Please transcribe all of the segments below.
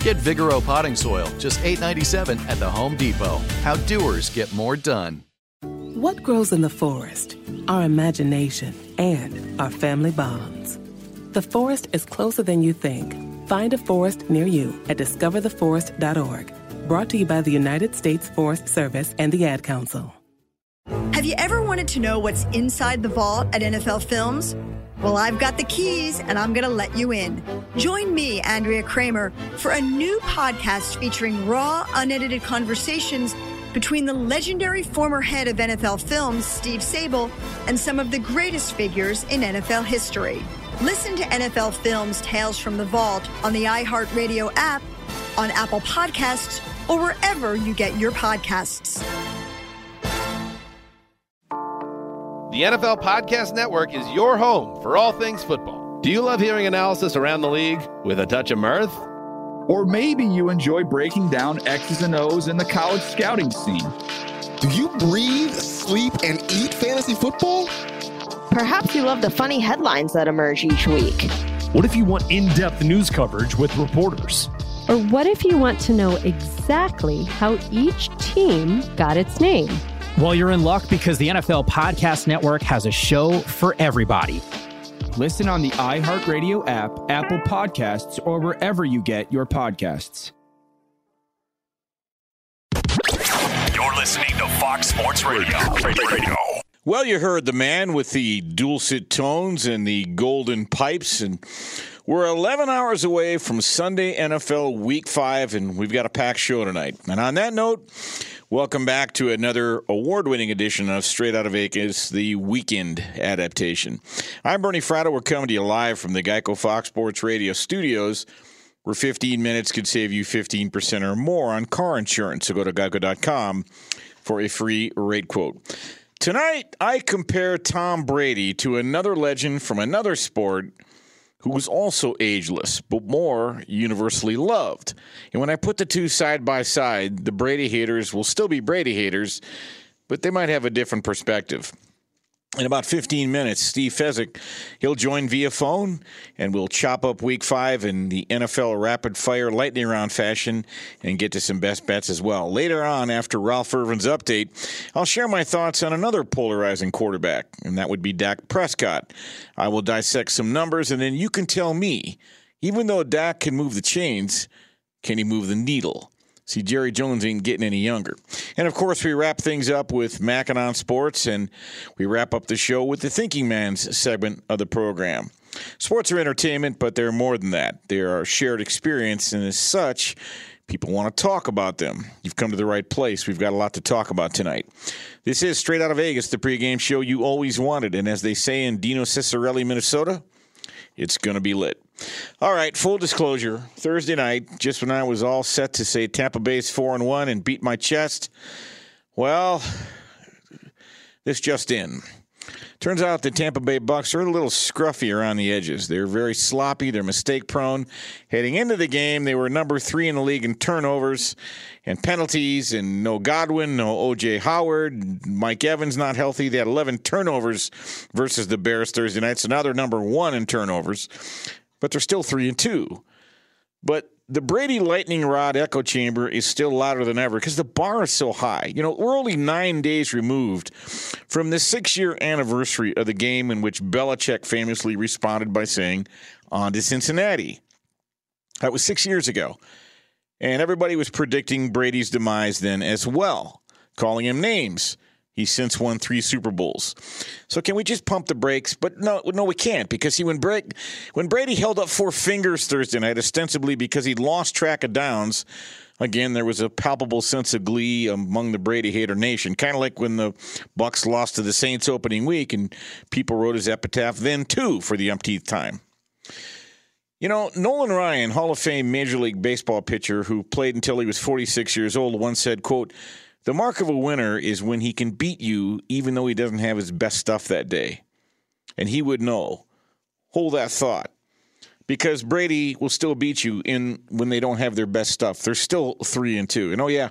Get Vigoro potting soil, just $8.97 at the Home Depot. How doers get more done. What grows in the forest? Our imagination and our family bonds. The forest is closer than you think. Find a forest near you at discovertheforest.org. Brought to you by the United States Forest Service and the Ad Council. Have you ever wanted to know what's inside the vault at NFL Films? Well, I've got the keys and I'm going to let you in. Join me, Andrea Kremer, for a new podcast featuring raw, unedited conversations between the legendary former head of NFL Films, Steve Sabol, and some of the greatest figures in NFL history. Listen to NFL Films Tales from the Vault on the iHeartRadio app, on Apple Podcasts, or wherever you get your podcasts. The NFL Podcast Network is your home for all things football. Do you love hearing analysis around the league with a touch of mirth? Or maybe you enjoy breaking down X's and O's in the college scouting scene. Do you breathe, sleep, and eat fantasy football? Perhaps you love the funny headlines that emerge each week. What if you want in depth news coverage with reporters? Or what if you want to know exactly how each team got its name? Well, you're in luck because the NFL Podcast Network has a show for everybody. Listen on the iHeartRadio app, Apple Podcasts, or wherever you get your podcasts. You're listening to Fox Sports Radio. Radio. Well, you heard the man with the dulcet tones and the golden pipes, and we're 11 hours away from Sunday NFL Week 5, and we've got a packed show tonight. And on that note, welcome back to another award winning edition of Straight Out of Vegas, the weekend adaptation. I'm Bernie Fratto. We're coming to you live from the Geico Fox Sports Radio studios, where 15 minutes could save you 15% or more on car insurance. So go to geico.com for a free rate quote. Tonight, I compare Tom Brady to another legend from another sport who was also ageless, but more universally loved. And when I put the two side by side, the Brady haters will still be Brady haters, but they might have a different perspective. In about 15 minutes, Steve Fezzik, he'll join via phone, and we'll chop up Week Five in the NFL rapid fire lightning round fashion, and get to some best bets as well. Later on, after Ralph Irvin's update, I'll share my thoughts on another polarizing quarterback, and that would be Dak Prescott. I will dissect some numbers, and then you can tell me, even though Dak can move the chains, can he move the needle? See, Jerry Jones ain't getting any younger. And of course, we wrap things up with Mackinon Sports, and we wrap up the show with the Thinking Man's segment of the program. Sports are entertainment, but they're more than that. They are a shared experience, and as such, people want to talk about them. You've come to the right place. We've got a lot to talk about tonight. This is Straight Out of Vegas, the pregame show you always wanted. And as they say in Dino Ciccarelli, Minnesota, it's going to be lit. All right, full disclosure. Thursday night, just when I was all set to say Tampa Bay's 4 and 1 and beat my chest, well, this just in. Turns out the Tampa Bay Bucks are a little scruffy around the edges. They're very sloppy. They're mistake prone. Heading into the game, they were number three in the league in turnovers and penalties, and no Godwin, no O.J. Howard, Mike Evans not healthy. They had 11 turnovers versus the Bears Thursday night, so now they're number one in turnovers, but they're still three and two. But the Brady lightning rod echo chamber is still louder than ever because the bar is so high. You know, we're only nine days removed from the six year anniversary of the game in which Belichick famously responded by saying, On to Cincinnati. That was six years ago. And everybody was predicting Brady's demise then as well, calling him names. He's since won three Super Bowls. So can we just pump the brakes? But no, no, we can't because he when Brady, when Brady held up four fingers Thursday night, ostensibly because he'd lost track of downs. Again, there was a palpable sense of glee among the Brady hater nation, kind of like when the Bucks lost to the Saints opening week, and people wrote his epitaph then too for the umpteenth time. You know, Nolan Ryan, Hall of Fame Major League Baseball pitcher who played until he was 46 years old, once said, "quote." The mark of a winner is when he can beat you even though he doesn't have his best stuff that day. And he would know. Hold that thought. Because Brady will still beat you in when they don't have their best stuff. They're still three and two. And oh yeah,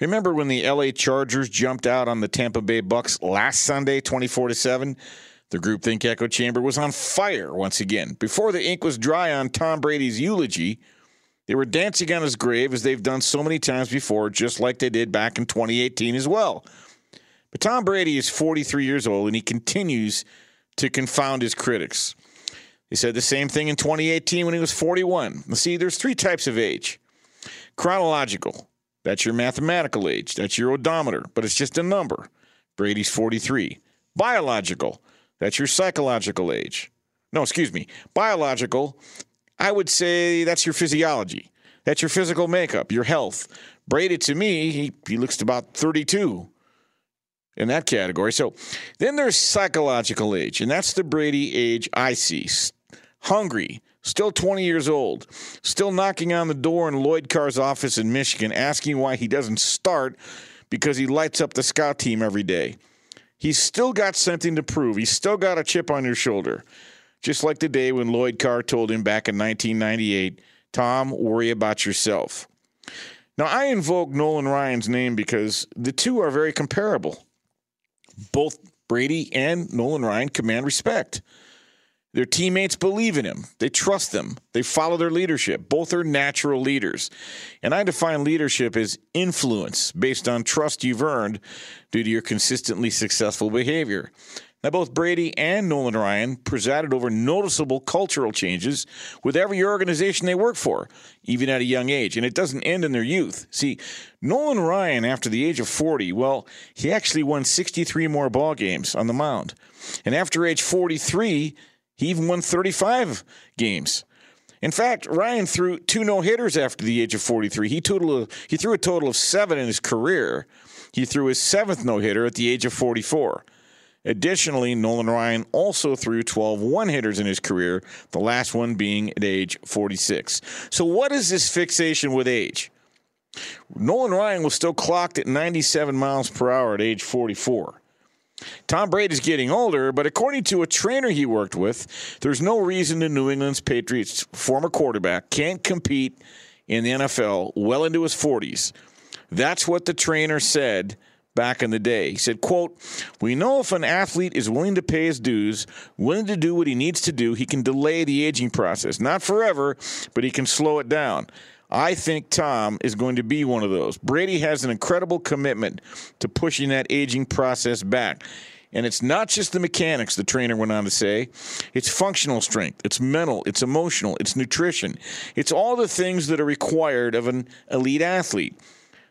remember when the LA Chargers jumped out on the Tampa Bay Bucks last Sunday, twenty-four to seven? The groupthink echo chamber was on fire once again. Before the ink was dry on Tom Brady's eulogy, they were dancing on his grave as they've done so many times before, just like they did back in 2018 as well. But Tom Brady is 43 years old and he continues to confound his critics. He said the same thing in 2018 when he was 41. See, there's three types of age chronological, that's your mathematical age, that's your odometer, but it's just a number. Brady's 43. Biological, that's your psychological age. No, excuse me. Biological, I would say that's your physiology. That's your physical makeup, your health. Brady, to me, he, he looks about 32 in that category. So then there's psychological age, and that's the Brady age I see. Hungry, still 20 years old, still knocking on the door in Lloyd Carr's office in Michigan, asking why he doesn't start because he lights up the scout team every day. He's still got something to prove. He's still got a chip on your shoulder just like the day when Lloyd Carr told him back in 1998, Tom, worry about yourself. Now, I invoke Nolan Ryan's name because the two are very comparable. Both Brady and Nolan Ryan command respect. Their teammates believe in him. They trust them. They follow their leadership. Both are natural leaders. And I define leadership as influence based on trust you've earned due to your consistently successful behavior. Now, both Brady and Nolan Ryan presided over noticeable cultural changes with every organization they work for, even at a young age. And it doesn't end in their youth. See, Nolan Ryan, after the age of 40, well, he actually won 63 more ball games on the mound. And after age 43, he even won 35 games. In fact, Ryan threw two no hitters after the age of 43. He, total, he threw a total of seven in his career. He threw his seventh no hitter at the age of 44. Additionally, Nolan Ryan also threw 12 one hitters in his career, the last one being at age 46. So, what is this fixation with age? Nolan Ryan was still clocked at 97 miles per hour at age 44. Tom Brady is getting older, but according to a trainer he worked with, there's no reason the New England's Patriots former quarterback can't compete in the NFL well into his 40s. That's what the trainer said back in the day. He said, quote, We know if an athlete is willing to pay his dues, willing to do what he needs to do, he can delay the aging process. Not forever, but he can slow it down. I think Tom is going to be one of those. Brady has an incredible commitment to pushing that aging process back. And it's not just the mechanics, the trainer went on to say. It's functional strength, it's mental, it's emotional, it's nutrition. It's all the things that are required of an elite athlete.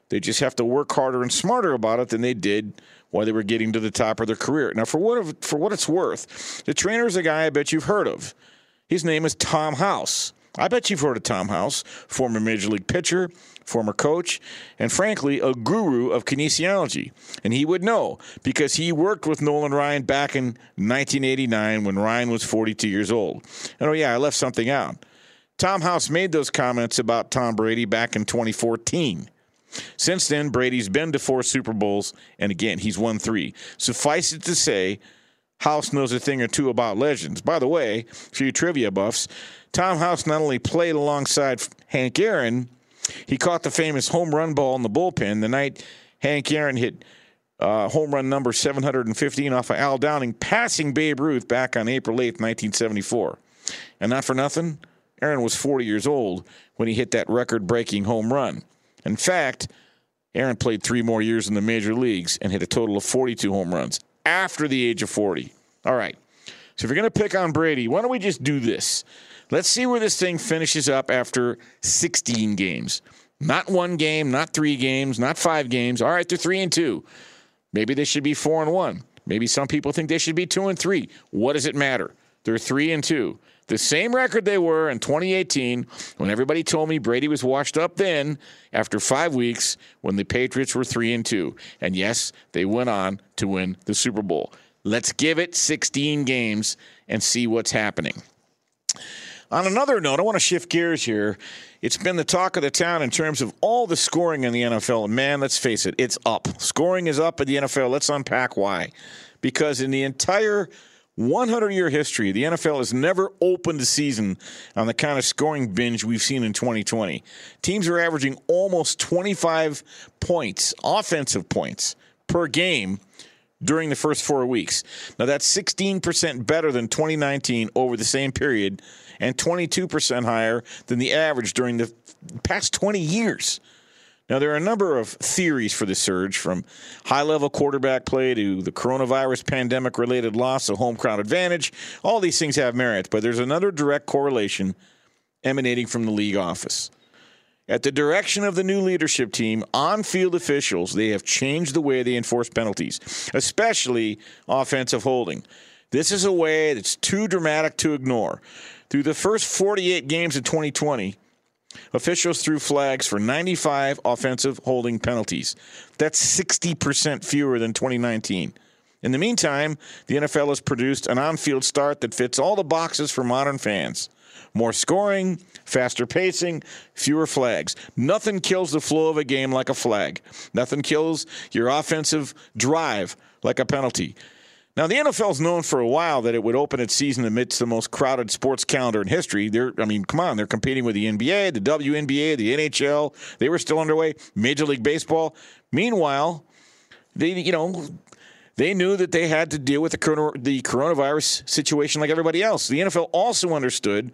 They just have to work harder and smarter about it than they did while they were getting to the top of their career. Now, for what for what it's worth, the trainer is a guy I bet you've heard of. His name is Tom House. I bet you've heard of Tom House, former major league pitcher, former coach, and frankly, a guru of kinesiology. And he would know because he worked with Nolan Ryan back in 1989 when Ryan was 42 years old. And oh, yeah, I left something out. Tom House made those comments about Tom Brady back in 2014. Since then, Brady's been to four Super Bowls, and again, he's won three. Suffice it to say, House knows a thing or two about legends. By the way, for you trivia buffs, Tom House not only played alongside Hank Aaron, he caught the famous home run ball in the bullpen the night Hank Aaron hit uh, home run number 715 off of Al Downing, passing Babe Ruth back on April 8th, 1974. And not for nothing, Aaron was 40 years old when he hit that record breaking home run. In fact, Aaron played three more years in the major leagues and hit a total of 42 home runs after the age of 40. All right. So if you're going to pick on Brady, why don't we just do this? Let's see where this thing finishes up after 16 games. Not one game, not three games, not five games. All right, they're three and two. Maybe they should be four and one. Maybe some people think they should be two and three. What does it matter? They're three and two. The same record they were in 2018 when everybody told me Brady was washed up then after five weeks when the Patriots were three and two. And yes, they went on to win the Super Bowl. Let's give it 16 games and see what's happening. On another note, I want to shift gears here. It's been the talk of the town in terms of all the scoring in the NFL. Man, let's face it, it's up. Scoring is up in the NFL. Let's unpack why. Because in the entire 100 year history, the NFL has never opened a season on the kind of scoring binge we've seen in 2020. Teams are averaging almost 25 points, offensive points, per game during the first four weeks. Now, that's 16% better than 2019 over the same period and 22% higher than the average during the past 20 years. Now, there are a number of theories for the surge, from high level quarterback play to the coronavirus pandemic related loss of home crowd advantage. All these things have merit, but there's another direct correlation emanating from the league office. At the direction of the new leadership team, on field officials, they have changed the way they enforce penalties, especially offensive holding. This is a way that's too dramatic to ignore. Through the first 48 games of 2020, officials threw flags for 95 offensive holding penalties. That's 60% fewer than 2019. In the meantime, the NFL has produced an on field start that fits all the boxes for modern fans. More scoring, faster pacing, fewer flags. Nothing kills the flow of a game like a flag. Nothing kills your offensive drive like a penalty. Now, the NFL is known for a while that it would open its season amidst the most crowded sports calendar in history. They're, I mean, come on, they're competing with the NBA, the WNBA, the NHL. They were still underway. Major League Baseball. Meanwhile, they, you know, they knew that they had to deal with the coronavirus situation like everybody else. The NFL also understood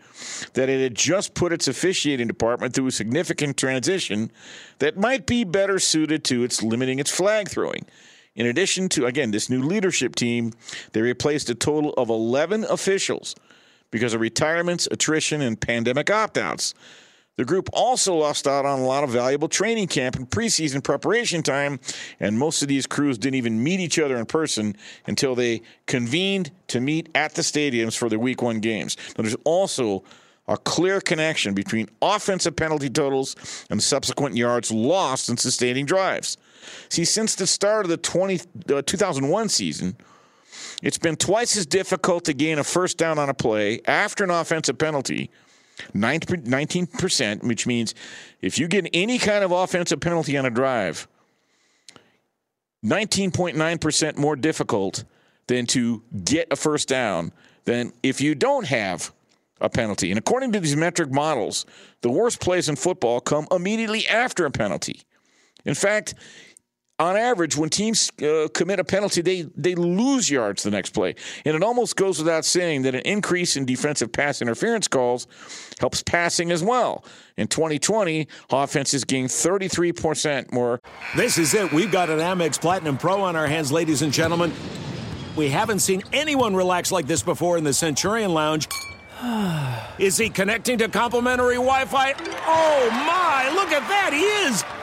that it had just put its officiating department through a significant transition that might be better suited to its limiting its flag throwing. In addition to, again, this new leadership team, they replaced a total of 11 officials because of retirements, attrition, and pandemic opt outs. The group also lost out on a lot of valuable training camp and preseason preparation time, and most of these crews didn't even meet each other in person until they convened to meet at the stadiums for their week one games. Now, there's also a clear connection between offensive penalty totals and subsequent yards lost in sustaining drives. See, since the start of the 20, uh, 2001 season, it's been twice as difficult to gain a first down on a play after an offensive penalty. 19%, which means if you get any kind of offensive penalty on a drive, 19.9% more difficult than to get a first down than if you don't have a penalty. And according to these metric models, the worst plays in football come immediately after a penalty. In fact, on average, when teams uh, commit a penalty, they, they lose yards the next play. And it almost goes without saying that an increase in defensive pass interference calls helps passing as well. In 2020, offenses gained 33% more. This is it. We've got an Amex Platinum Pro on our hands, ladies and gentlemen. We haven't seen anyone relax like this before in the Centurion Lounge. Is he connecting to complimentary Wi Fi? Oh, my! Look at that! He is!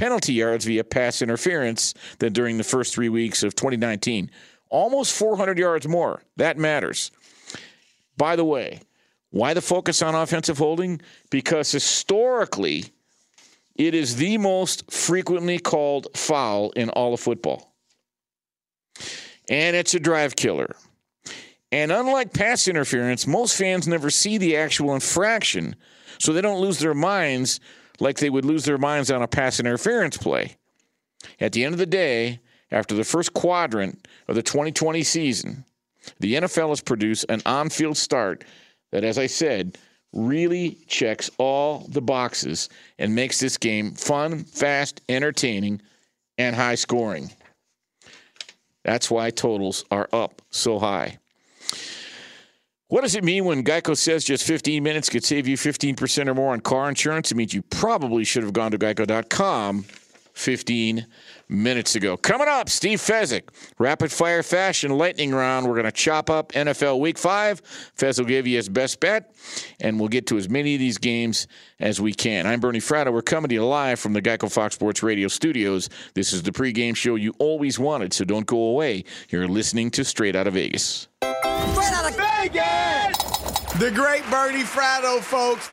Penalty yards via pass interference than during the first three weeks of 2019. Almost 400 yards more. That matters. By the way, why the focus on offensive holding? Because historically, it is the most frequently called foul in all of football. And it's a drive killer. And unlike pass interference, most fans never see the actual infraction, so they don't lose their minds like they would lose their minds on a pass interference play. At the end of the day, after the first quadrant of the 2020 season, the NFL has produced an on field start that, as I said, really checks all the boxes and makes this game fun, fast, entertaining, and high scoring. That's why totals are up so high. What does it mean when Geico says just 15 minutes could save you 15% or more on car insurance? It means you probably should have gone to geico.com 15 minutes ago. Coming up, Steve Fezzik, rapid fire fashion lightning round. We're going to chop up NFL Week 5. Fez will give you his best bet, and we'll get to as many of these games as we can. I'm Bernie Fratto. We're coming to you live from the Geico Fox Sports Radio studios. This is the pregame show you always wanted, so don't go away. You're listening to Straight Out of Vegas. Straight out of Vegas! The great Bernie Fratto, folks.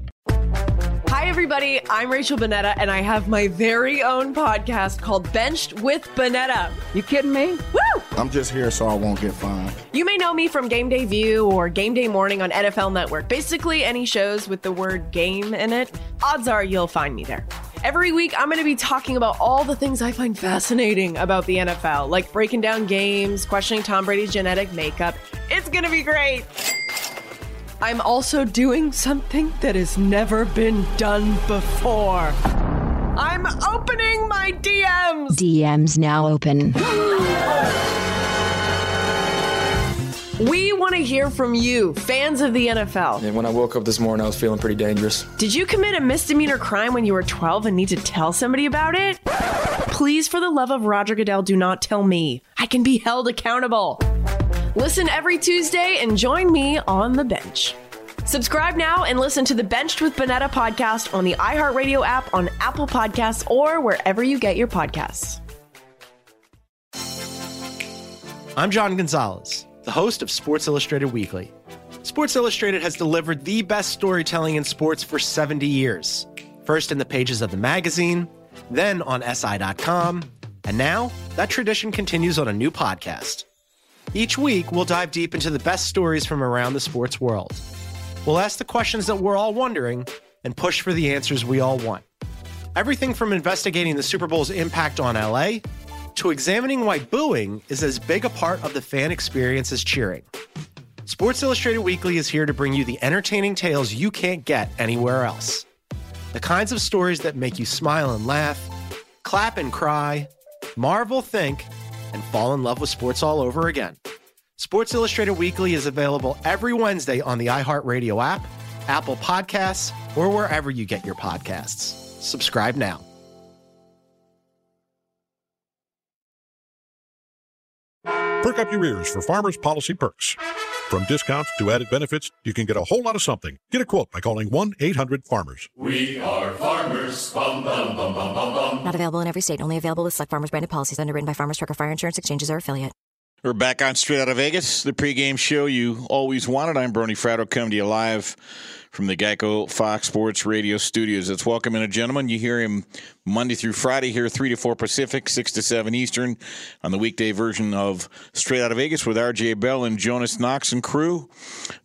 Hi, everybody. I'm Rachel Bonnetta, and I have my very own podcast called Benched with Bonnetta. You kidding me? Woo! I'm just here so I won't get fined. You may know me from Game Day View or Game Day Morning on NFL Network. Basically, any shows with the word game in it, odds are you'll find me there. Every week, I'm going to be talking about all the things I find fascinating about the NFL, like breaking down games, questioning Tom Brady's genetic makeup. It's going to be great. I'm also doing something that has never been done before. I'm opening my DMs. DMs now open. We want to hear from you, fans of the NFL. And when I woke up this morning, I was feeling pretty dangerous. Did you commit a misdemeanor crime when you were 12 and need to tell somebody about it? Please, for the love of Roger Goodell, do not tell me. I can be held accountable. Listen every Tuesday and join me on the bench. Subscribe now and listen to the Benched with Bonnetta podcast on the iHeartRadio app, on Apple Podcasts, or wherever you get your podcasts. I'm John Gonzalez, the host of Sports Illustrated Weekly. Sports Illustrated has delivered the best storytelling in sports for 70 years. First in the pages of the magazine, then on SI.com, and now that tradition continues on a new podcast. Each week, we'll dive deep into the best stories from around the sports world. We'll ask the questions that we're all wondering and push for the answers we all want. Everything from investigating the Super Bowl's impact on LA to examining why booing is as big a part of the fan experience as cheering. Sports Illustrated Weekly is here to bring you the entertaining tales you can't get anywhere else. The kinds of stories that make you smile and laugh, clap and cry, marvel, think, and fall in love with sports all over again. Sports Illustrated Weekly is available every Wednesday on the iHeartRadio app, Apple Podcasts, or wherever you get your podcasts. Subscribe now. Perk up your ears for Farmers Policy Perks. From discounts to added benefits, you can get a whole lot of something. Get a quote by calling 1 800 Farmers. We are farmers. Bum, bum, bum, bum, bum, bum. Not available in every state. Only available with select farmers branded policies underwritten by Farmers Trucker Fire Insurance Exchanges or affiliate. We're back on Straight Out of Vegas, the pregame show you always wanted. I'm Bernie Fratto, coming to you live from the Geico Fox Sports Radio studios. Let's welcome in a gentleman. You hear him Monday through Friday here, 3 to 4 Pacific, 6 to 7 Eastern, on the weekday version of Straight Out of Vegas with RJ Bell and Jonas Knox and crew.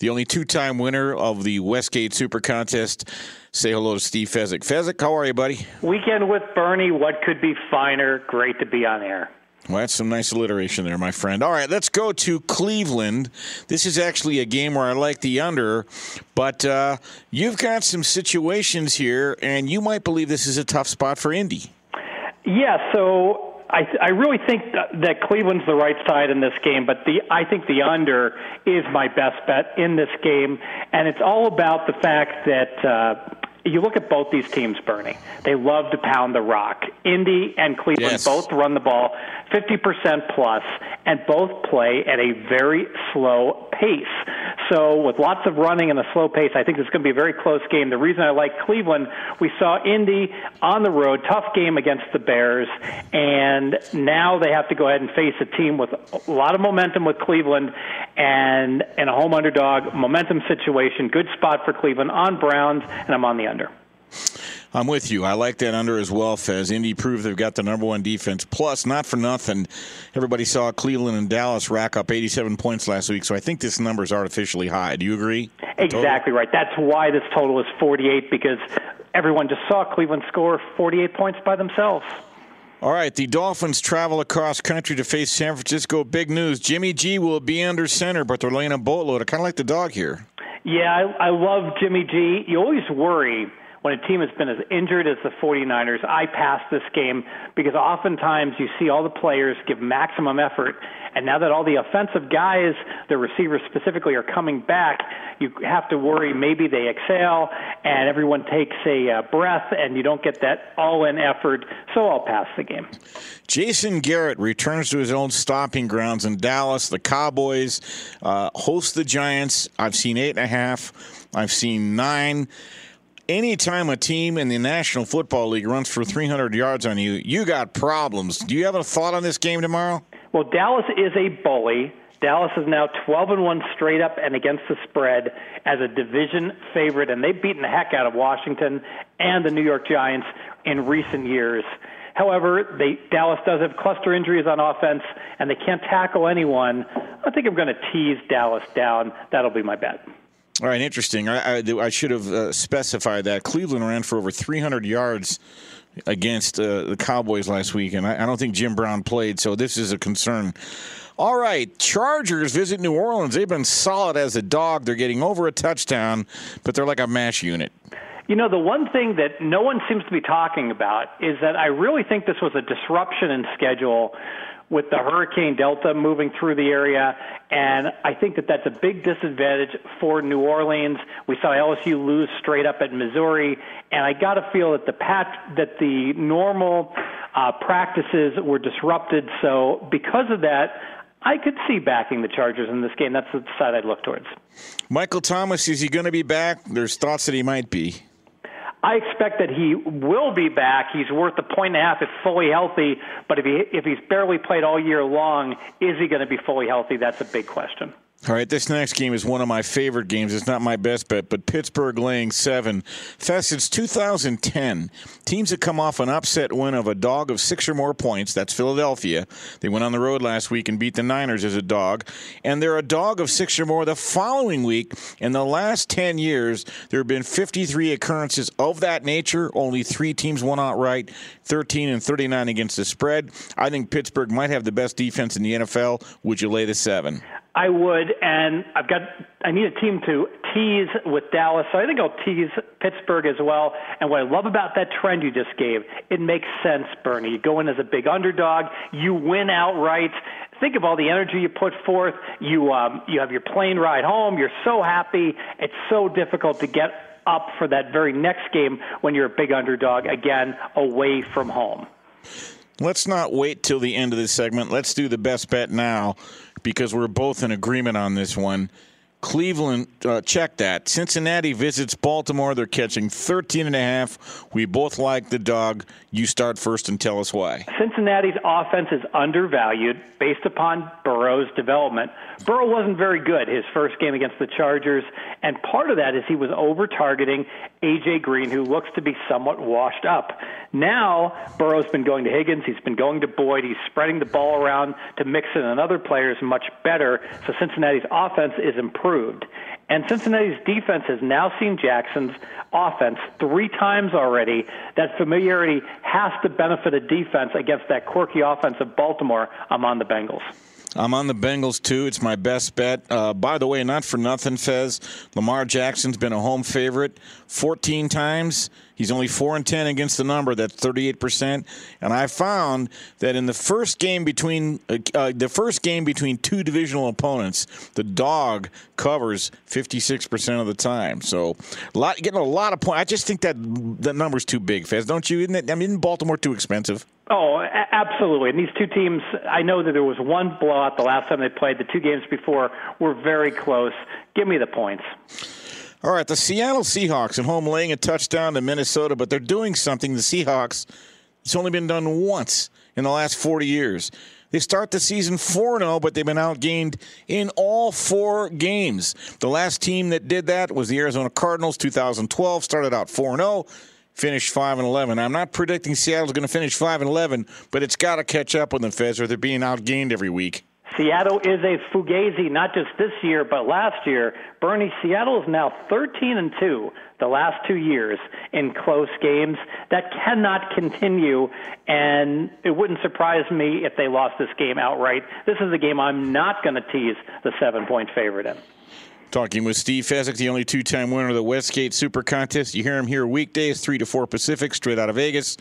The only two time winner of the Westgate Super Contest. Say hello to Steve Fezzik. Fezzik, how are you, buddy? Weekend with Bernie. What could be finer? Great to be on air. Well, that's some nice alliteration there, my friend. All right, let's go to Cleveland. This is actually a game where I like the under, but uh, you've got some situations here, and you might believe this is a tough spot for Indy. Yeah, so I, I really think that, Cleveland's the right side in this game, but the I think the under is my best bet in this game, and it's all about the fact that. Uh, you look at both these teams, Bernie. They love to pound the rock. Indy and Cleveland Yes. both run the ball 50% plus and both play at a very slow pace. So, with lots of running and a slow pace, I think it's going to be a very close game. The reason I like Cleveland, we saw Indy on the road, tough game against the Bears, and now they have to go ahead and face a team with a lot of momentum with Cleveland and and a home underdog momentum situation. Good spot for Cleveland on Browns, and I'm on the under. I'm with you. I like that under as well, Fez. Indy proved they've got the number one defense. Plus, not for nothing, everybody saw Cleveland and Dallas rack up 87 points last week, so I think this number is artificially high. Do you agree? Exactly right. That's why this total is 48 because everyone just saw Cleveland score 48 points by themselves. All right, the Dolphins travel across country to face San Francisco. Big news. Jimmy G will be under center, but they're laying a boatload. I kind of like the dog here. Yeah, I, I love Jimmy G. You always worry when a team has been as injured as the 49ers. I pass this game because oftentimes you see all the players give maximum effort, and now that all the offensive guys, the receivers specifically, are coming back, you have to worry maybe they exhale and everyone takes a uh, breath, and you don't get that all-in effort. So I'll pass the game. Jason Garrett returns to his own stomping grounds in Dallas. The Cowboys uh, host the Giants. I've seen eight and a half. I've seen nine. Anytime a team in the National Football League runs for 300 yards on you, you got problems. Do you have a thought on this game tomorrow? Well, Dallas is a bully. Dallas is now 12 and 1 straight up and against the spread as a division favorite, and they've beaten the heck out of Washington and the New York Giants in recent years. However, they, Dallas does have cluster injuries on offense, and they can't tackle anyone. I think I'm going to tease Dallas down. That'll be my bet. All right, interesting. I, I, I should have uh, specified that Cleveland ran for over 300 yards against uh, the Cowboys last week, and I, I don't think Jim Brown played, so this is a concern. All right, Chargers visit New Orleans. They've been solid as a dog. They're getting over a touchdown, but they're like a mash unit. You know, the one thing that no one seems to be talking about is that I really think this was a disruption in schedule with the Hurricane Delta moving through the area, and I think that that's a big disadvantage for New Orleans. We saw LSU lose straight up at Missouri, and I got to feel that the pat that the normal uh, practices were disrupted. So because of that, I could see backing the Chargers in this game. That's the side I'd look towards. Michael Thomas, is he going to be back? There's thoughts that he might be. I expect that he will be back. He's worth a point and a half if fully healthy. But if he if he's barely played all year long, is he going to be fully healthy? That's a big question. All right, this next game is one of my favorite games. It's not my best bet, but Pittsburgh laying seven. Fez, since 2010. Teams that come off an upset win of a dog of six or more points. That's Philadelphia. They went on the road last week and beat the Niners as a dog. And they're a dog of six or more the following week. In the last 10 years, there have been 53 occurrences of that nature. Only three teams won outright 13 and 39 against the spread. I think Pittsburgh might have the best defense in the NFL. Would you lay the seven? I would, and I've got I need a team to tease with Dallas, so I think I'll tease Pittsburgh as well. And what I love about that trend you just gave, it makes sense, Bernie. You go in as a big underdog, you win outright. Think of all the energy you put forth. You um, you have your plane ride home. You're so happy. It's so difficult to get up for that very next game when you're a big underdog again away from home. Let's not wait till the end of this segment. Let's do the best bet now because we're both in agreement on this one. Cleveland, uh, check that. Cincinnati visits Baltimore. They're catching 13 and a half. We both like the dog. You start first and tell us why. Cincinnati's offense is undervalued based upon Burrow's development. Burrow wasn't very good his first game against the Chargers, and part of that is he was over targeting A.J. Green, who looks to be somewhat washed up. Now, Burrow's been going to Higgins, he's been going to Boyd, he's spreading the ball around to Mixon and other players much better, so Cincinnati's offense is improved. And Cincinnati's defense has now seen Jackson's offense three times already. That familiarity has to benefit a defense against that quirky offense of Baltimore. I'm the Bengals. I'm on the Bengals too. It's my best bet. Uh, by the way, not for nothing, Fez. Lamar Jackson's been a home favorite 14 times. He's only four and ten against the number. That's 38 percent. And I found that in the first game between uh, uh, the first game between two divisional opponents, the dog covers 56 percent of the time. So, a lot, getting a lot of points. I just think that that number's too big, Fez. Don't you? Isn't it, I mean, isn't Baltimore too expensive? Oh, absolutely. And these two teams, I know that there was one blowout the last time they played. The two games before were very close. Give me the points. All right, the Seattle Seahawks at home laying a touchdown to Minnesota, but they're doing something. The Seahawks, it's only been done once in the last 40 years. They start the season 4 0, but they've been outgained in all four games. The last team that did that was the Arizona Cardinals, 2012, started out 4 0 finished 5 and 11. I'm not predicting Seattle's going to finish 5 and 11, but it's got to catch up with them, Fez, or they're being outgained every week. Seattle is a fugazi, not just this year, but last year. Bernie, Seattle is now 13 and 2 the last two years in close games. That cannot continue, and it wouldn't surprise me if they lost this game outright. This is a game I'm not going to tease the seven point favorite in. Talking with Steve Fezzik, the only two time winner of the Westgate Super Contest. You hear him here weekdays, 3 to 4 Pacific, straight out of Vegas,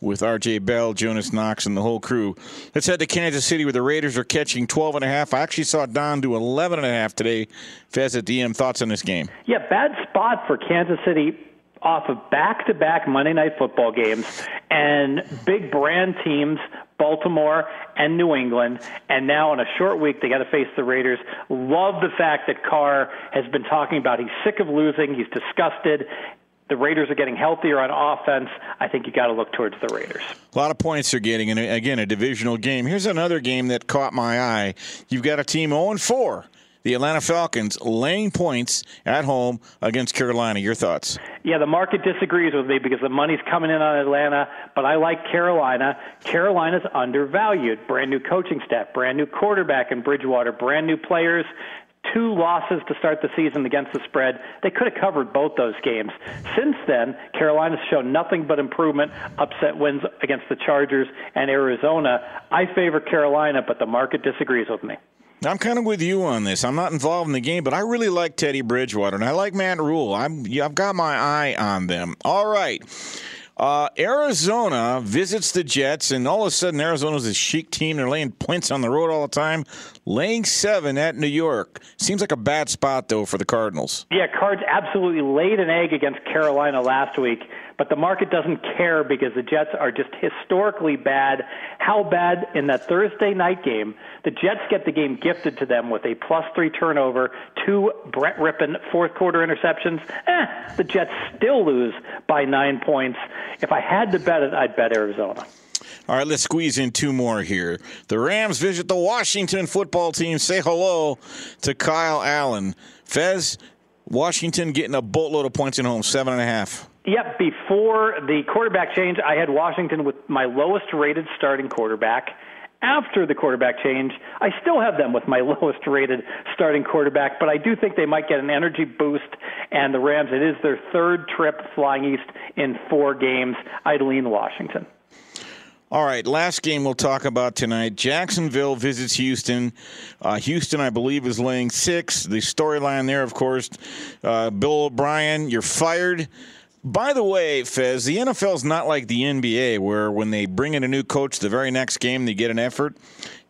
with RJ Bell, Jonas Knox, and the whole crew. Let's head to Kansas City, where the Raiders are catching 12 and a half. I actually saw Don do 11 and a half today. Fez at DM, thoughts on this game? Yeah, bad spot for Kansas City off of back to back Monday night football games and big brand teams Baltimore and New England, and now in a short week they got to face the Raiders. Love the fact that Carr has been talking about he's sick of losing, he's disgusted. The Raiders are getting healthier on offense. I think you got to look towards the Raiders. A lot of points they're getting, and again, a divisional game. Here's another game that caught my eye. You've got a team 0 4 the Atlanta Falcons laying points at home against Carolina. Your thoughts? Yeah, the market disagrees with me because the money's coming in on Atlanta, but I like Carolina. Carolina's undervalued. Brand new coaching staff, brand new quarterback in Bridgewater, brand new players. two losses to start the season against the spread. They could have covered both those games. Since then, Carolina's shown nothing but improvement, upset wins against the Chargers and Arizona. I favor Carolina, but the market disagrees with me. I'm kind of with you on this. I'm not involved in the game, but I really like Teddy Bridgewater and I like Matt Rhule. I'm, I've got my eye on them. All right. Uh, Arizona visits the Jets, and all of a sudden, Arizona's a chic team. They're laying points on the road all the time, laying seven at New York. Seems like a bad spot, though, for the Cardinals. Yeah, Cards absolutely laid an egg against Carolina last week but the market doesn't care because the Jets are just historically bad. How bad in that Thursday night game? The Jets get the game gifted to them with a plus three turnover, two Brett Rypien fourth quarter interceptions. Eh, the Jets still lose by nine points. If I had to bet it, I'd bet Arizona. All right, let's squeeze in two more here. The Rams visit the Washington football team. Say hello to Kyle Allen. Fez, Washington getting a boatload of points in home, seven and a half. Yep, before the quarterback change, I had Washington with my lowest rated starting quarterback. After the quarterback change, I still have them with my lowest rated starting quarterback, but I do think they might get an energy boost. And the Rams, it is their third trip flying east in four games. I'd lean Washington. All right, last game we'll talk about tonight. Jacksonville visits Houston. Uh, Houston, I believe, is laying six. The storyline there, of course, uh, Bill O'Brien, you're fired. By the way, Fez, the NFL is not like the NBA where when they bring in a new coach the very next game they get an effort.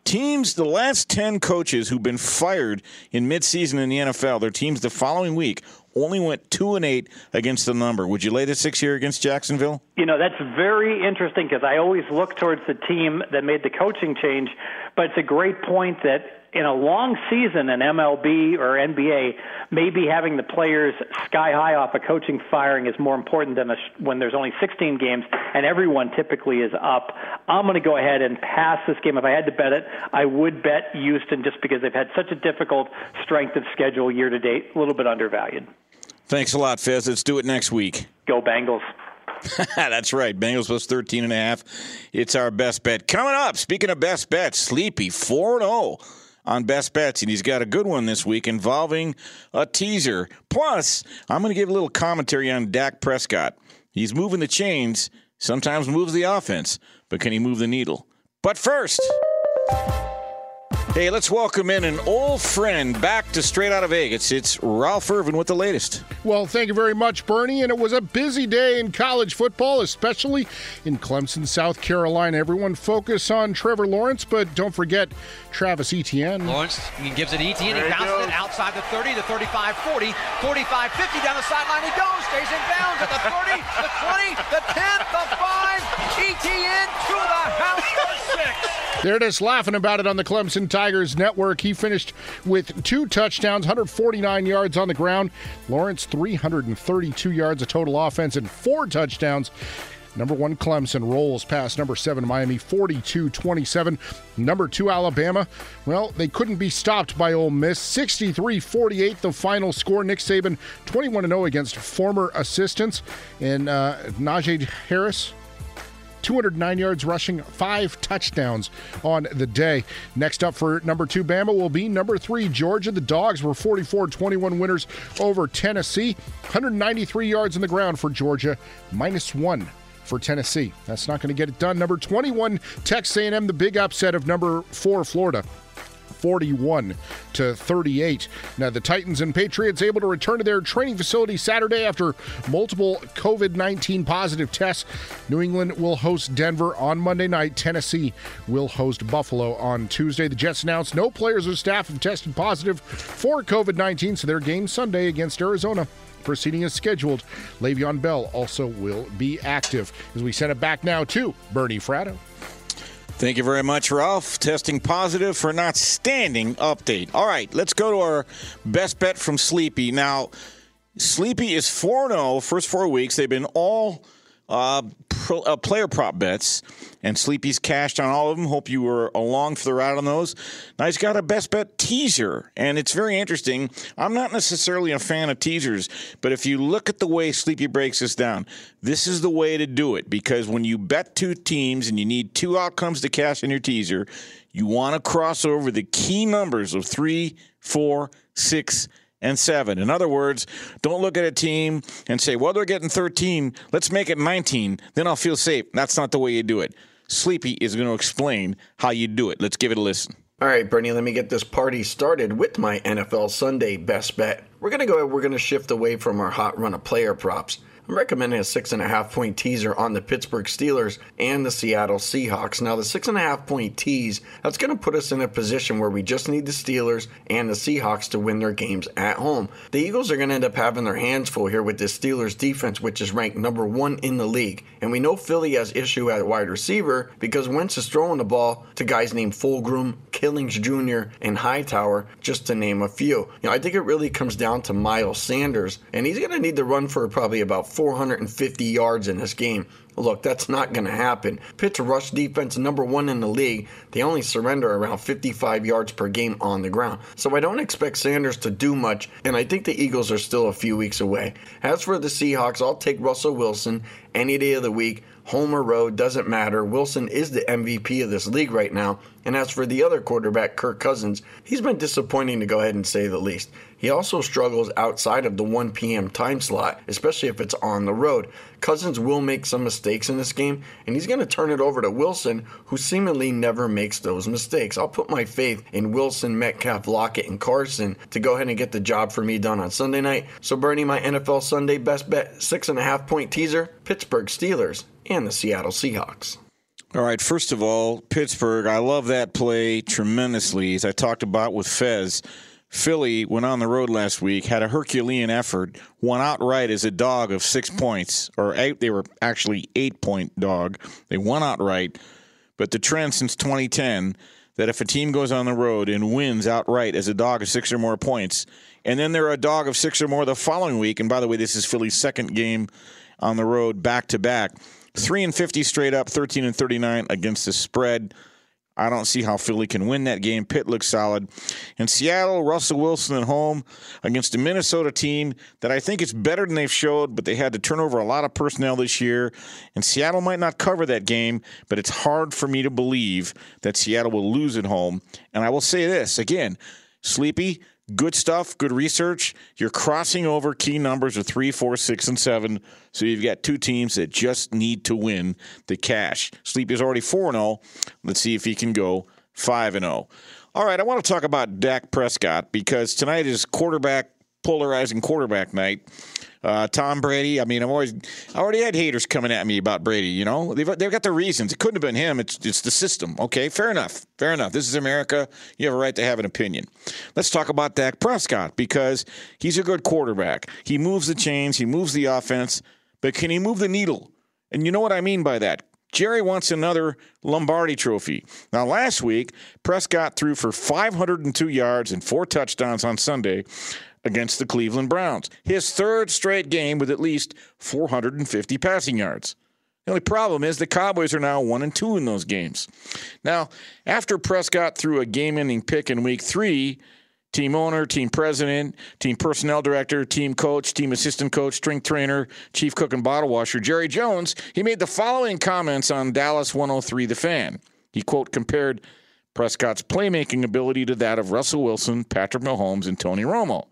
Teams, the last 10 coaches who've been fired in midseason in the NFL, their teams the following week only went 2 and 8 against the number. Would you lay the 6 here against Jacksonville? You know, that's very interesting because I always look towards the team that made the coaching change, but it's a great point that in a long season in MLB or NBA, maybe having the players sky high off a coaching firing is more important than a, when there's only 16 games and everyone typically is up. I'm going to go ahead and pass this game. If I had to bet it, I would bet Houston just because they've had such a difficult strength of schedule year to date, a little bit undervalued. Thanks a lot, Fez. Let's do it next week. Go Bengals. That's right. Bengals plus 13 and a half. It's our best bet. Coming up, speaking of best bets, Sleepy 4 0 on best bets, and he's got a good one this week involving a teaser. Plus, I'm going to give a little commentary on Dak Prescott. He's moving the chains, sometimes moves the offense, but can he move the needle? But first. Hey, let's welcome in an old friend back to Straight Out of Vegas. It's Ralph Irvin with the latest. Well, thank you very much, Bernie. And it was a busy day in college football, especially in Clemson, South Carolina. Everyone focus on Trevor Lawrence, but don't forget Travis Etienne. Lawrence he gives it Etienne. He bounces it outside the 30, the 35, 40, 45, 50 down the sideline. He goes, stays in bounds at the 30, the 20, the 10, the 5. Etienne to the house for six. They're just laughing about it on the Clemson Tigers network. He finished with two touchdowns, 149 yards on the ground. Lawrence, 332 yards of total offense and four touchdowns. Number one, Clemson rolls past number seven, Miami, 42 27. Number two, Alabama. Well, they couldn't be stopped by Ole Miss. 63 48, the final score. Nick Saban, 21 0 against former assistants. And uh, Najee Harris, 209 yards rushing, five touchdowns on the day. Next up for number two, Bama will be number three, Georgia. The Dogs were 44 21 winners over Tennessee. 193 yards on the ground for Georgia, minus one for Tennessee. That's not going to get it done. Number 21, Texas A&M, the big upset of number four, Florida. 41 to 38. Now, the Titans and Patriots able to return to their training facility Saturday after multiple COVID 19 positive tests. New England will host Denver on Monday night. Tennessee will host Buffalo on Tuesday. The Jets announced no players or staff have tested positive for COVID 19, so their game Sunday against Arizona proceeding as scheduled. Le'Veon Bell also will be active. As we send it back now to Bernie Fratto. Thank you very much, Ralph. Testing positive for not standing update. All right, let's go to our best bet from Sleepy. Now, Sleepy is 4 0 first four weeks. They've been all uh, uh, player prop bets, and Sleepy's cashed on all of them. Hope you were along for the ride on those. Now he's got a best bet teaser, and it's very interesting. I'm not necessarily a fan of teasers, but if you look at the way Sleepy breaks this down, this is the way to do it because when you bet two teams and you need two outcomes to cash in your teaser, you want to cross over the key numbers of three, four, six, and seven. In other words, don't look at a team and say, well, they're getting 13. Let's make it 19. Then I'll feel safe. That's not the way you do it. Sleepy is going to explain how you do it. Let's give it a listen. All right, Bernie, let me get this party started with my NFL Sunday best bet. We're going to go, we're going to shift away from our hot run of player props. I'm recommending a six and a half point teaser on the Pittsburgh Steelers and the Seattle Seahawks. Now, the six and a half point tease, that's going to put us in a position where we just need the Steelers and the Seahawks to win their games at home. The Eagles are going to end up having their hands full here with the Steelers defense, which is ranked number one in the league. And we know Philly has issue at wide receiver because Wentz is throwing the ball to guys named Fulgham, Killings Jr., and Hightower, just to name a few. You know, I think it really comes down to Miles Sanders, and he's going to need to run for probably about 450 yards in this game. Look, that's not going to happen. Pitt's rush defense, number one in the league. They only surrender around 55 yards per game on the ground. So I don't expect Sanders to do much, and I think the Eagles are still a few weeks away. As for the Seahawks, I'll take Russell Wilson any day of the week. Home or road, doesn't matter. Wilson is the MVP of this league right now. And as for the other quarterback, Kirk Cousins, he's been disappointing to go ahead and say the least. He also struggles outside of the 1 p.m. time slot, especially if it's on the road. Cousins will make some mistakes in this game, and he's going to turn it over to Wilson, who seemingly never makes those mistakes. I'll put my faith in Wilson, Metcalf, Lockett, and Carson to go ahead and get the job for me done on Sunday night. So, Bernie, my NFL Sunday best bet, six and a half point teaser Pittsburgh Steelers and the Seattle Seahawks. All right, first of all, Pittsburgh, I love that play tremendously. As I talked about with Fez, Philly went on the road last week, had a Herculean effort, won outright as a dog of six points, or eight, they were actually eight point dog. They won outright, but the trend since 2010 that if a team goes on the road and wins outright as a dog of six or more points, and then they're a dog of six or more the following week, and by the way, this is Philly's second game on the road back to back, three and 50 straight up, 13 and 39 against the spread. I don't see how Philly can win that game. Pitt looks solid. In Seattle, Russell Wilson at home against a Minnesota team that I think is better than they've showed, but they had to turn over a lot of personnel this year. And Seattle might not cover that game, but it's hard for me to believe that Seattle will lose at home. And I will say this again, Sleepy, good stuff, good research. You're crossing over key numbers of three, four, six, and seven. So you've got two teams that just need to win the cash. Sleep is already 4 0. Let's see if he can go 5 0. All right, I want to talk about Dak Prescott because tonight is quarterback, polarizing quarterback night. Uh, Tom Brady. I mean, I've always, I already had haters coming at me about Brady. You know, they've they've got their reasons. It couldn't have been him. It's it's the system. Okay, fair enough. Fair enough. This is America. You have a right to have an opinion. Let's talk about Dak Prescott because he's a good quarterback. He moves the chains. He moves the offense. But can he move the needle? And you know what I mean by that. Jerry wants another Lombardi trophy. Now, last week, Prescott threw for 502 yards and four touchdowns on Sunday against the Cleveland Browns. His third straight game with at least 450 passing yards. The only problem is the Cowboys are now one and two in those games. Now, after Prescott threw a game-ending pick in Week Three, team owner, team president, team personnel director, team coach, team assistant coach, strength trainer, chief cook, and bottle washer, Jerry Jones, he made the following comments on Dallas 103 The Fan. He, quote, compared Prescott's playmaking ability to that of Russell Wilson, Patrick Mahomes, and Tony Romo.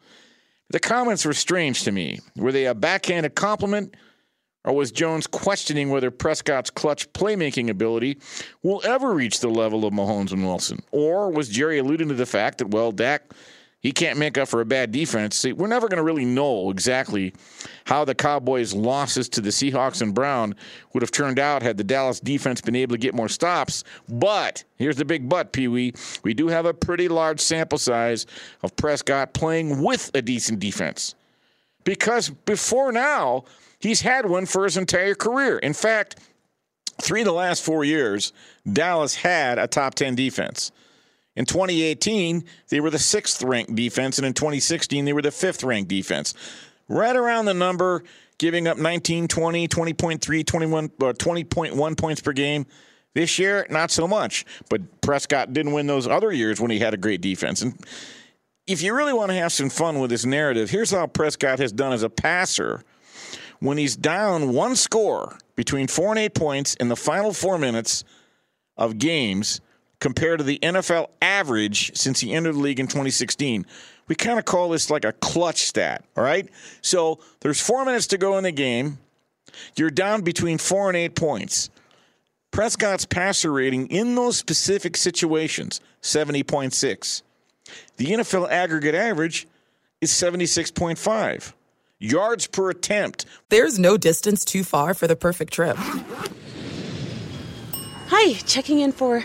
The comments were strange to me. Were they a backhanded compliment? Or was Jones questioning whether Prescott's clutch playmaking ability will ever reach the level of Mahomes and Wilson? Or was Jerry alluding to the fact that, well, Dak, he can't make up for a bad defense? See, we're never going to really know exactly how the Cowboys' losses to the Seahawks and Brown would have turned out had the Dallas defense been able to get more stops. But here's the big but, Pee Wee. We do have a pretty large sample size of Prescott playing with a decent defense. Because before now, He's had one for his entire career. In fact, three of the last four years, Dallas had a top 10 defense. In 2018, they were the sixth ranked defense, and in 2016, they were the fifth ranked defense. Right around the number, giving up 19, 20, 20.3, 21, uh, 20.1 points per game. This year, not so much. But Prescott didn't win those other years when he had a great defense. And if you really want to have some fun with this narrative, here's how Prescott has done as a passer when he's down one score between four and eight points in the final four minutes of games compared to the NFL average since he entered the league in 2016. we kind of call this like a clutch stat, all right? So there's four minutes to go in the game. You're down between four and eight points. Prescott's passer rating in those specific situations, 70.6. The NFL aggregate average is 76.5. Yards per attempt. There's no distance too far for the perfect trip. Hi, checking in for.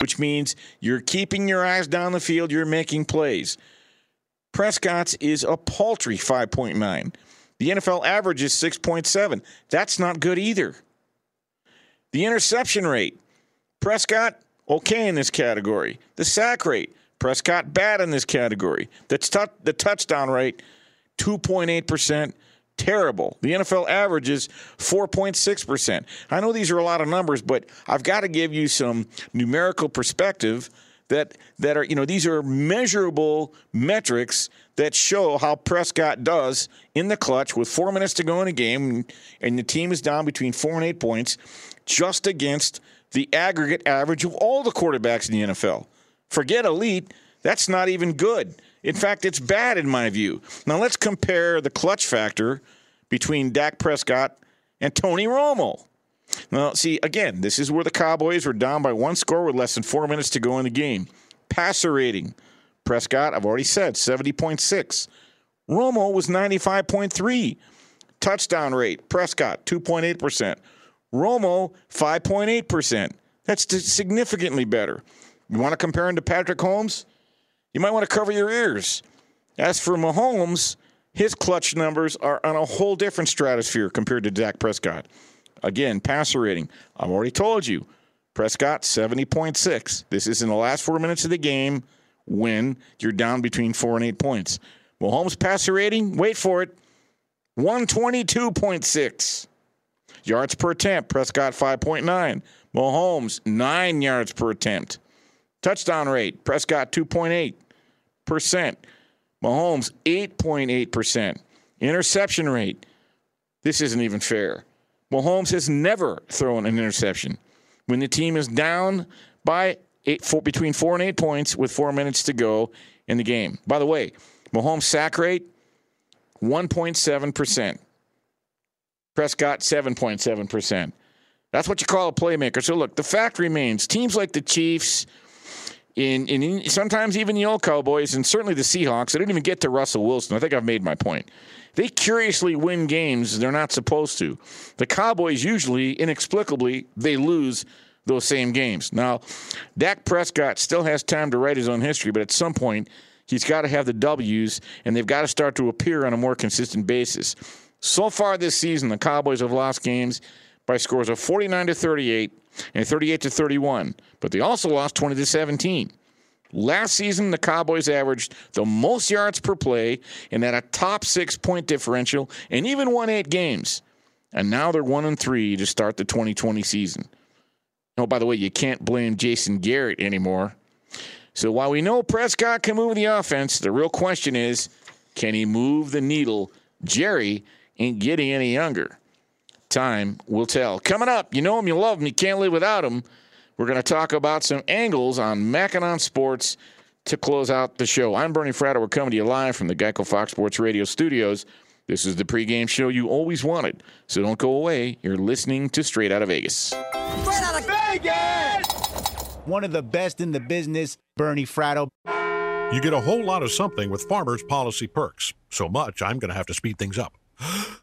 Which means you're keeping your eyes down the field, you're making plays. Prescott's is a paltry 5.9. The NFL average is 6.7. That's not good either. The interception rate, Prescott, okay in this category. The sack rate, Prescott, bad in this category. The, t- the touchdown rate, 2.8% terrible. The NFL average is 4.6%. I know these are a lot of numbers, but I've got to give you some numerical perspective that that are, you know, these are measurable metrics that show how Prescott does in the clutch with 4 minutes to go in a game and the team is down between 4 and 8 points just against the aggregate average of all the quarterbacks in the NFL. Forget elite, that's not even good. In fact, it's bad in my view. Now let's compare the clutch factor between Dak Prescott and Tony Romo. Now, see, again, this is where the Cowboys were down by one score with less than four minutes to go in the game. Passer rating, Prescott, I've already said, 70.6. Romo was 95.3. Touchdown rate, Prescott, 2.8%. Romo, 5.8%. That's significantly better. You want to compare him to Patrick Mahomes? You might want to cover your ears. As for Mahomes, his clutch numbers are on a whole different stratosphere compared to Dak Prescott. Again, passer rating. I've already told you. Prescott, 70.6. This is in the last four minutes of the game when you're down between four and eight points. Mahomes' passer rating, wait for it, 122.6. Yards per attempt, Prescott 5.9. Mahomes, 9 yards per attempt. Touchdown rate, Prescott 2.8%. Mahomes, 8.8%. Interception rate, this isn't even fair. Mahomes has never thrown an interception. When the team is down by eight, four, between four and eight points with four minutes to go in the game. By the way, Mahomes' sack rate, 1.7%. Prescott, 7.7%. That's what you call a playmaker. So look, the fact remains teams like the Chiefs, in, in, sometimes even the old Cowboys, and certainly the Seahawks, I didn't even get to Russell Wilson. I think I've made my point. They curiously win games they're not supposed to. The Cowboys usually, inexplicably, they lose those same games. Now, Dak Prescott still has time to write his own history, but at some point, he's got to have the W's, and they've got to start to appear on a more consistent basis. So far this season, the Cowboys have lost games by scores of 49 to 38 and 38 to 31, but they also lost 20 to 17. Last season, the Cowboys averaged the most yards per play and had a top six point differential and even won eight games. And now they're one and three to start the 2020 season. Oh, by the way, you can't blame Jason Garrett anymore. So while we know Prescott can move the offense, the real question is can he move the needle? Jerry ain't getting any younger. Time will tell. Coming up, you know him, you love him, you can't live without him. We're going to talk about some angles on Mackinac Sports to close out the show. I'm Bernie Fratto. We're coming to you live from the Geico Fox Sports Radio studios. This is the pregame show you always wanted. So don't go away. You're listening to Straight Out of Vegas. Straight out of Vegas! One of the best in the business, Bernie Fratto. You get a whole lot of something with Farmers Policy Perks. So much, I'm going to have to speed things up.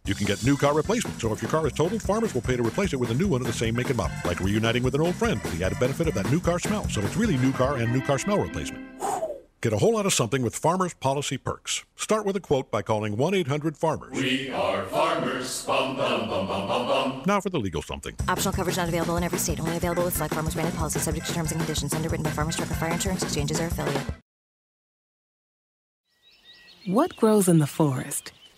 You can get new car replacement, so if your car is totaled, Farmers will pay to replace it with a new one of the same make and model, like reuniting with an old friend with the added benefit of that new car smell. So it's really new car and new car smell replacement. Get a whole lot of something with Farmers Policy Perks. Start with a quote by calling 1 800 Farmers. We are farmers. Bum, bum, bum, bum, bum, bum. Now for the legal something. Optional coverage not available in every state. Only available with select farmers branded policy subject to terms and conditions. Underwritten by Farmers Truck or Fire Insurance Exchanges or affiliate. What grows in the forest?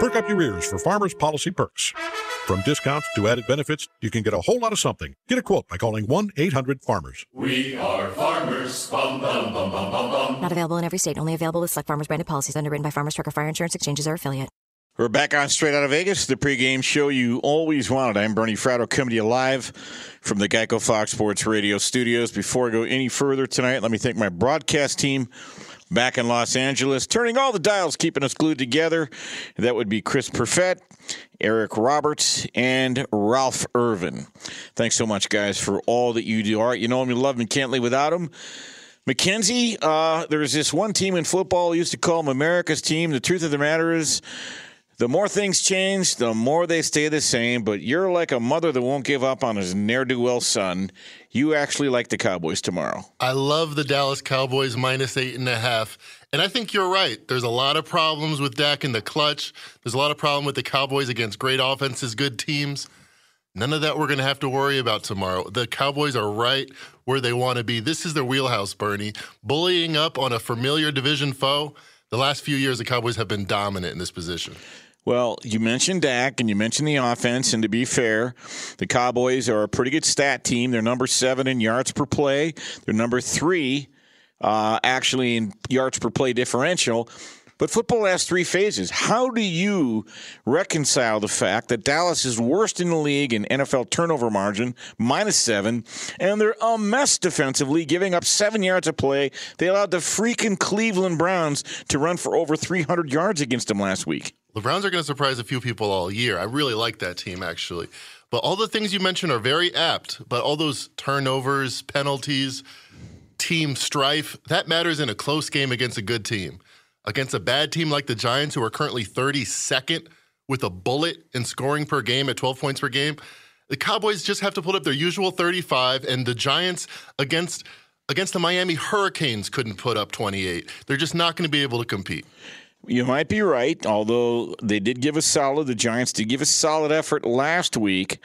Perk up your ears for Farmers Policy Perks. From discounts to added benefits, you can get a whole lot of something. Get a quote by calling 1 800 Farmers. We are farmers. Bum, bum, bum, bum, bum, bum. Not available in every state. Only available with select farmers branded policies underwritten by Farmers Truck or Fire Insurance Exchanges or affiliate. We're back on Straight Out of Vegas, the pregame show you always wanted. I'm Bernie Fratto coming to you live from the Geico Fox Sports Radio studios. Before I go any further tonight, let me thank my broadcast team back in Los Angeles, turning all the dials, keeping us glued together. That would be Chris Perfett, Eric Roberts, and Ralph Irvin. Thanks so much, guys, for all that you do. All right, you know him, you love him, can't live without him. Mackenzie, uh, there's this one team in football used to call them America's team. The truth of the matter is, the more things change, the more they stay the same. But you're like a mother that won't give up on his ne'er do well son. You actually like the Cowboys tomorrow. I love the Dallas Cowboys minus eight and a half. And I think you're right. There's a lot of problems with Dak in the clutch. There's a lot of problem with the Cowboys against great offenses, good teams. None of that we're going to have to worry about tomorrow. The Cowboys are right where they want to be. This is their wheelhouse, Bernie. Bullying up on a familiar division foe. The last few years, the Cowboys have been dominant in this position. Well, you mentioned Dak and you mentioned the offense, and to be fair, the Cowboys are a pretty good stat team. They're number seven in yards per play. They're number three, uh, actually, in yards per play differential. But football has three phases. How do you reconcile the fact that Dallas is worst in the league in NFL turnover margin, minus seven, and they're a mess defensively, giving up seven yards a play? They allowed the freaking Cleveland Browns to run for over 300 yards against them last week. The Browns are going to surprise a few people all year. I really like that team, actually. But all the things you mentioned are very apt. But all those turnovers, penalties, team strife, that matters in a close game against a good team against a bad team like the Giants, who are currently 32nd with a bullet in scoring per game at 12 points per game. The Cowboys just have to put up their usual 35, and the Giants against against the Miami Hurricanes couldn't put up 28. They're just not going to be able to compete. You might be right, although they did give a solid, the Giants did give a solid effort last week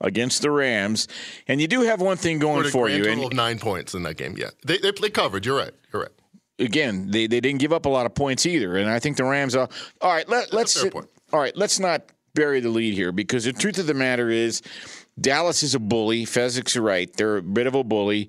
against the Rams. And you do have one thing going for you. Total and, of nine points in that game, yeah. They, they, they covered, you're right, you're right again, they, they didn't give up a lot of points either. And I think the Rams are all right. Let, us all right. Let's not bury the lead here because the truth of the matter is. Dallas is a bully. Fezzik's right. They're a bit of a bully.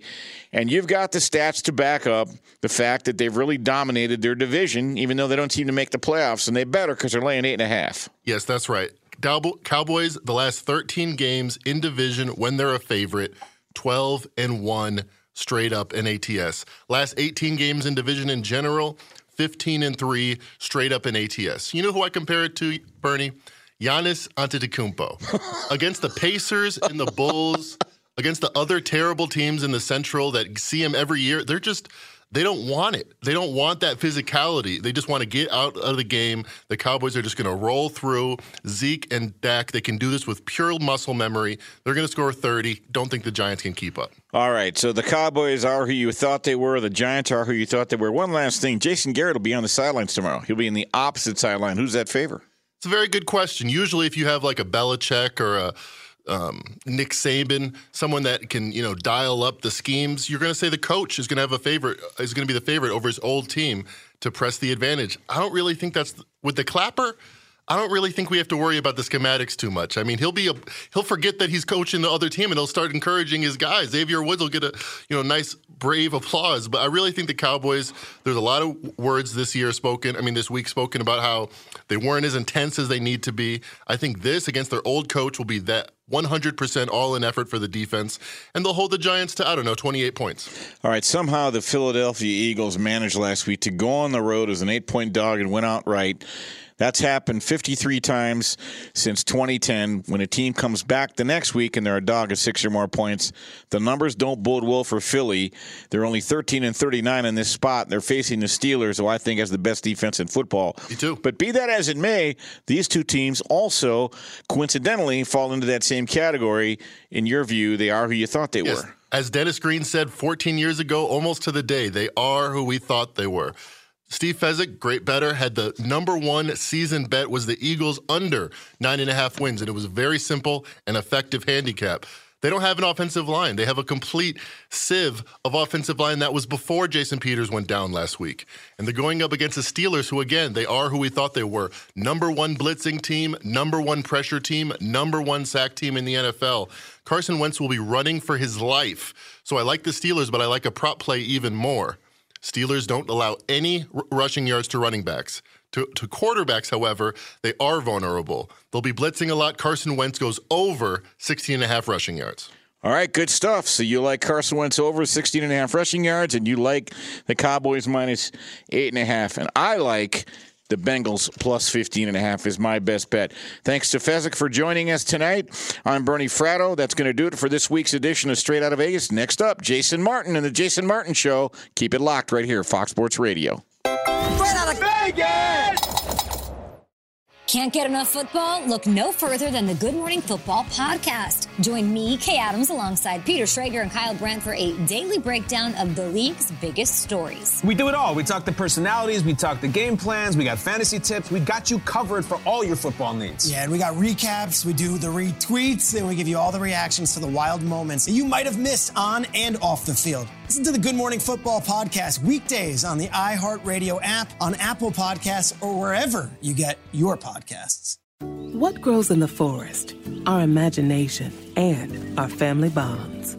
And you've got the stats to back up the fact that they've really dominated their division, even though they don't seem to make the playoffs. And they better because they're laying eight and a half. Yes, that's right. Cowboys, the last 13 games in division when they're a favorite, 12 and 1 straight up in ATS. Last 18 games in division in general, 15 and 3 straight up in ATS. You know who I compare it to, Bernie? Giannis Antetokounmpo. against the Pacers and the Bulls, against the other terrible teams in the Central that see him every year, they're just – they don't want it. They don't want that physicality. They just want to get out of the game. The Cowboys are just going to roll through. Zeke and Dak, they can do this with pure muscle memory. They're going to score 30. Don't think the Giants can keep up. All right. So the Cowboys are who you thought they were. The Giants are who you thought they were. One last thing Jason Garrett will be on the sidelines tomorrow. He'll be in the opposite sideline. Who's that favor? It's a very good question. Usually, if you have like a Belichick or a um, Nick Saban, someone that can you know dial up the schemes, you're going to say the coach is going to have a favorite is going to be the favorite over his old team to press the advantage. I don't really think that's with the clapper. I don't really think we have to worry about the schematics too much. I mean, he'll be a he'll forget that he's coaching the other team and he'll start encouraging his guys. Xavier Woods will get a you know nice brave applause. But I really think the Cowboys. There's a lot of words this year spoken. I mean, this week spoken about how they weren't as intense as they need to be. I think this against their old coach will be that 100% all in effort for the defense, and they'll hold the Giants to, I don't know, 28 points. All right, somehow the Philadelphia Eagles managed last week to go on the road as an eight point dog and went outright. That's happened 53 times since 2010. When a team comes back the next week and they're a dog of six or more points, the numbers don't bode well for Philly. They're only 13 and 39 in this spot. They're facing the Steelers, who I think has the best defense in football. Me too. But be that as it may, these two teams also coincidentally fall into that same category. In your view, they are who you thought they yes. were. As Dennis Green said 14 years ago, almost to the day, they are who we thought they were. Steve Fezzik, great better, had the number one season bet was the Eagles under nine and a half wins, and it was a very simple and effective handicap. They don't have an offensive line. They have a complete sieve of offensive line that was before Jason Peters went down last week. And they're going up against the Steelers, who, again, they are who we thought they were. Number one blitzing team, number one pressure team, number one sack team in the NFL. Carson Wentz will be running for his life. So I like the Steelers, but I like a prop play even more. Steelers don't allow any r- rushing yards to running backs. To, to, quarterbacks, however, they are vulnerable. They'll be blitzing a lot. Carson Wentz goes over 16 and a half rushing yards. All right, good stuff. So you like Carson Wentz over 16 and a half rushing yards, and you like the Cowboys minus eight and a half. And I like the Bengals plus 15 and a half is my best bet. Thanks to Fezzik for joining us tonight. I'm Bernie Fratto. That's going to do it for this week's edition of Straight Out of Vegas. Next up, Jason Martin and the Jason Martin Show. Keep it locked right here, Fox Sports Radio. Straight out of Vegas! Can't get enough football? Look no further than the Good Morning Football podcast. Join me, Kay Adams, alongside Peter Schrager and Kyle Brandt for a daily breakdown of the league's biggest stories. We do it all. We talk the personalities, we talk the game plans, we got fantasy tips. We got you covered for all your football needs. Yeah, and we got recaps, we do the retweets, and we give you all the reactions to the wild moments that you might have missed on and off the field. Listen to the Good Morning Football podcast weekdays on the iHeartRadio app, on Apple Podcasts, or wherever you get your podcasts podcasts. What grows in the forest? Our imagination and our family bonds.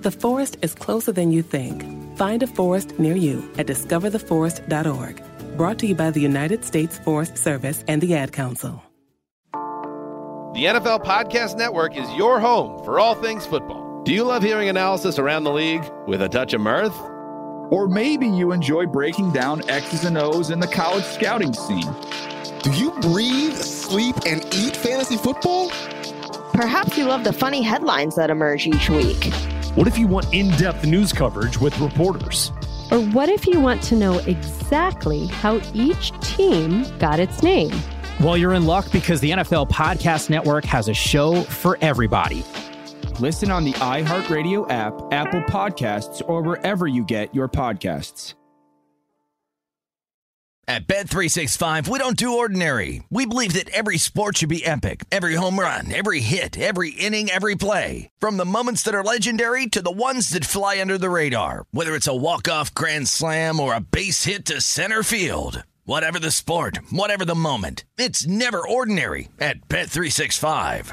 The forest is closer than you think. Find a forest near you at discovertheforest.org. Brought to you by the United States Forest Service and the Ad Council. The NFL Podcast Network is your home for all things football. Do you love hearing analysis around the league with a touch of mirth? Or maybe you enjoy breaking down X's and O's in the college scouting scene. Do you breathe, sleep, and eat fantasy football? Perhaps you love the funny headlines that emerge each week. What if you want in depth news coverage with reporters? Or what if you want to know exactly how each team got its name? Well, you're in luck because the NFL Podcast Network has a show for everybody. Listen on the iHeartRadio app, Apple Podcasts, or wherever you get your podcasts. At Bet365, we don't do ordinary. We believe that every sport should be epic. Every home run, every hit, every inning, every play. From the moments that are legendary to the ones that fly under the radar. Whether it's a walk-off grand slam or a base hit to center field. Whatever the sport, whatever the moment. It's never ordinary at Bet365.